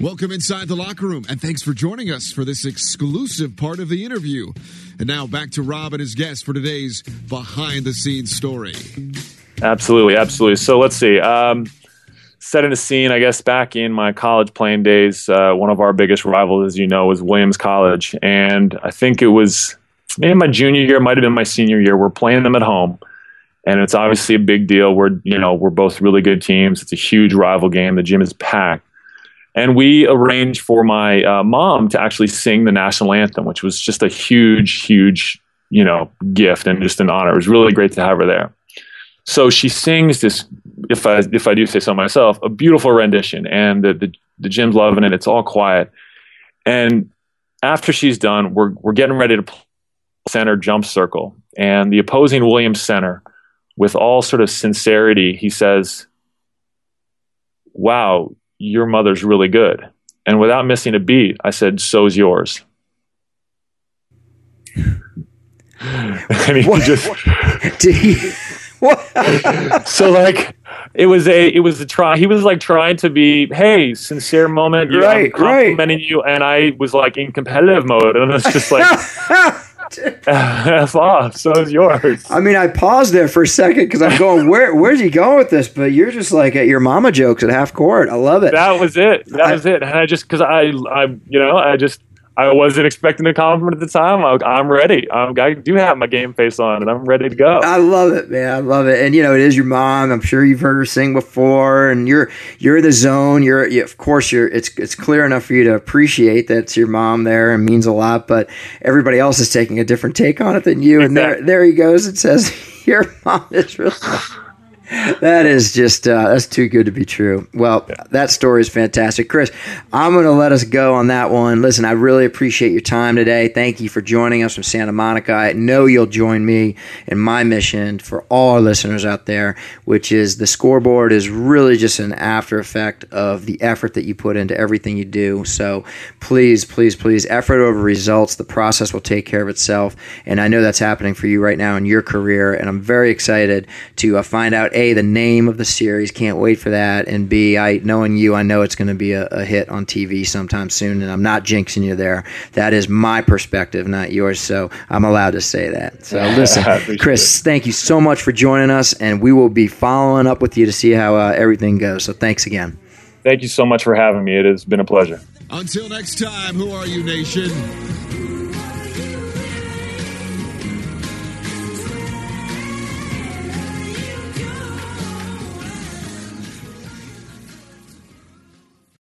Welcome inside the locker room, and thanks for joining us for this exclusive part of the interview. And now back to Rob and his guest for today's behind the scenes story. Absolutely, absolutely. So let's see. Um, setting the scene, I guess, back in my college playing days, uh, one of our biggest rivals, as you know, was Williams College. And I think it was maybe my junior year, might have been my senior year. We're playing them at home. And it's obviously a big deal. We're, you know, we're both really good teams. It's a huge rival game. The gym is packed. And we arranged for my uh, mom to actually sing the national anthem, which was just a huge, huge, you know, gift and just an honor. It was really great to have her there. So she sings this, if I if I do say so myself, a beautiful rendition, and the the, the gym's loving it. It's all quiet, and after she's done, we're we're getting ready to center jump circle, and the opposing Williams center, with all sort of sincerity, he says, "Wow, your mother's really good. And without missing a beat, I said, so's yours. and he what? just he, so like it was a it was a try he was like trying to be hey sincere moment right, I'm complimenting right. you and I was like in competitive mode and it's just like F off. So is yours. I mean, I paused there for a second because I'm going, where where's he going with this? But you're just like at your mama jokes at half court. I love it. That was it. That I, was it. And I just because I I you know I just I wasn't expecting a compliment at the time. I, am ready. I'm, I do have my game face on, and I'm ready to go. I love it, man. I love it. And you know, it is your mom. I'm sure you've heard her sing before, and you're you're in the zone. You're, you, of course, you're. It's it's clear enough for you to appreciate that's your mom there and means a lot. But everybody else is taking a different take on it than you. And there there he goes. and says your mom is really that is just uh, that's too good to be true. Well, yeah. that story is fantastic, Chris. I'm going to let us go on that one. Listen, I really appreciate your time today. Thank you for joining us from Santa Monica. I know you'll join me in my mission for all our listeners out there, which is the scoreboard is really just an after effect of the effort that you put into everything you do. So please, please, please, effort over results. The process will take care of itself, and I know that's happening for you right now in your career. And I'm very excited to uh, find out a the name of the series. Can't wait for that. And b I knowing you, I know it's going to be a, a, hit on TV sometime soon. And I'm not jinxing you there. That is my perspective, not yours. So I'm allowed to say that. So listen, Chris, it. thank you so much for joining us, and we will be following up with you to see how uh, everything goes. So thanks again. Thank you so much for having me. It has been a pleasure. Until next time, who are you, nation?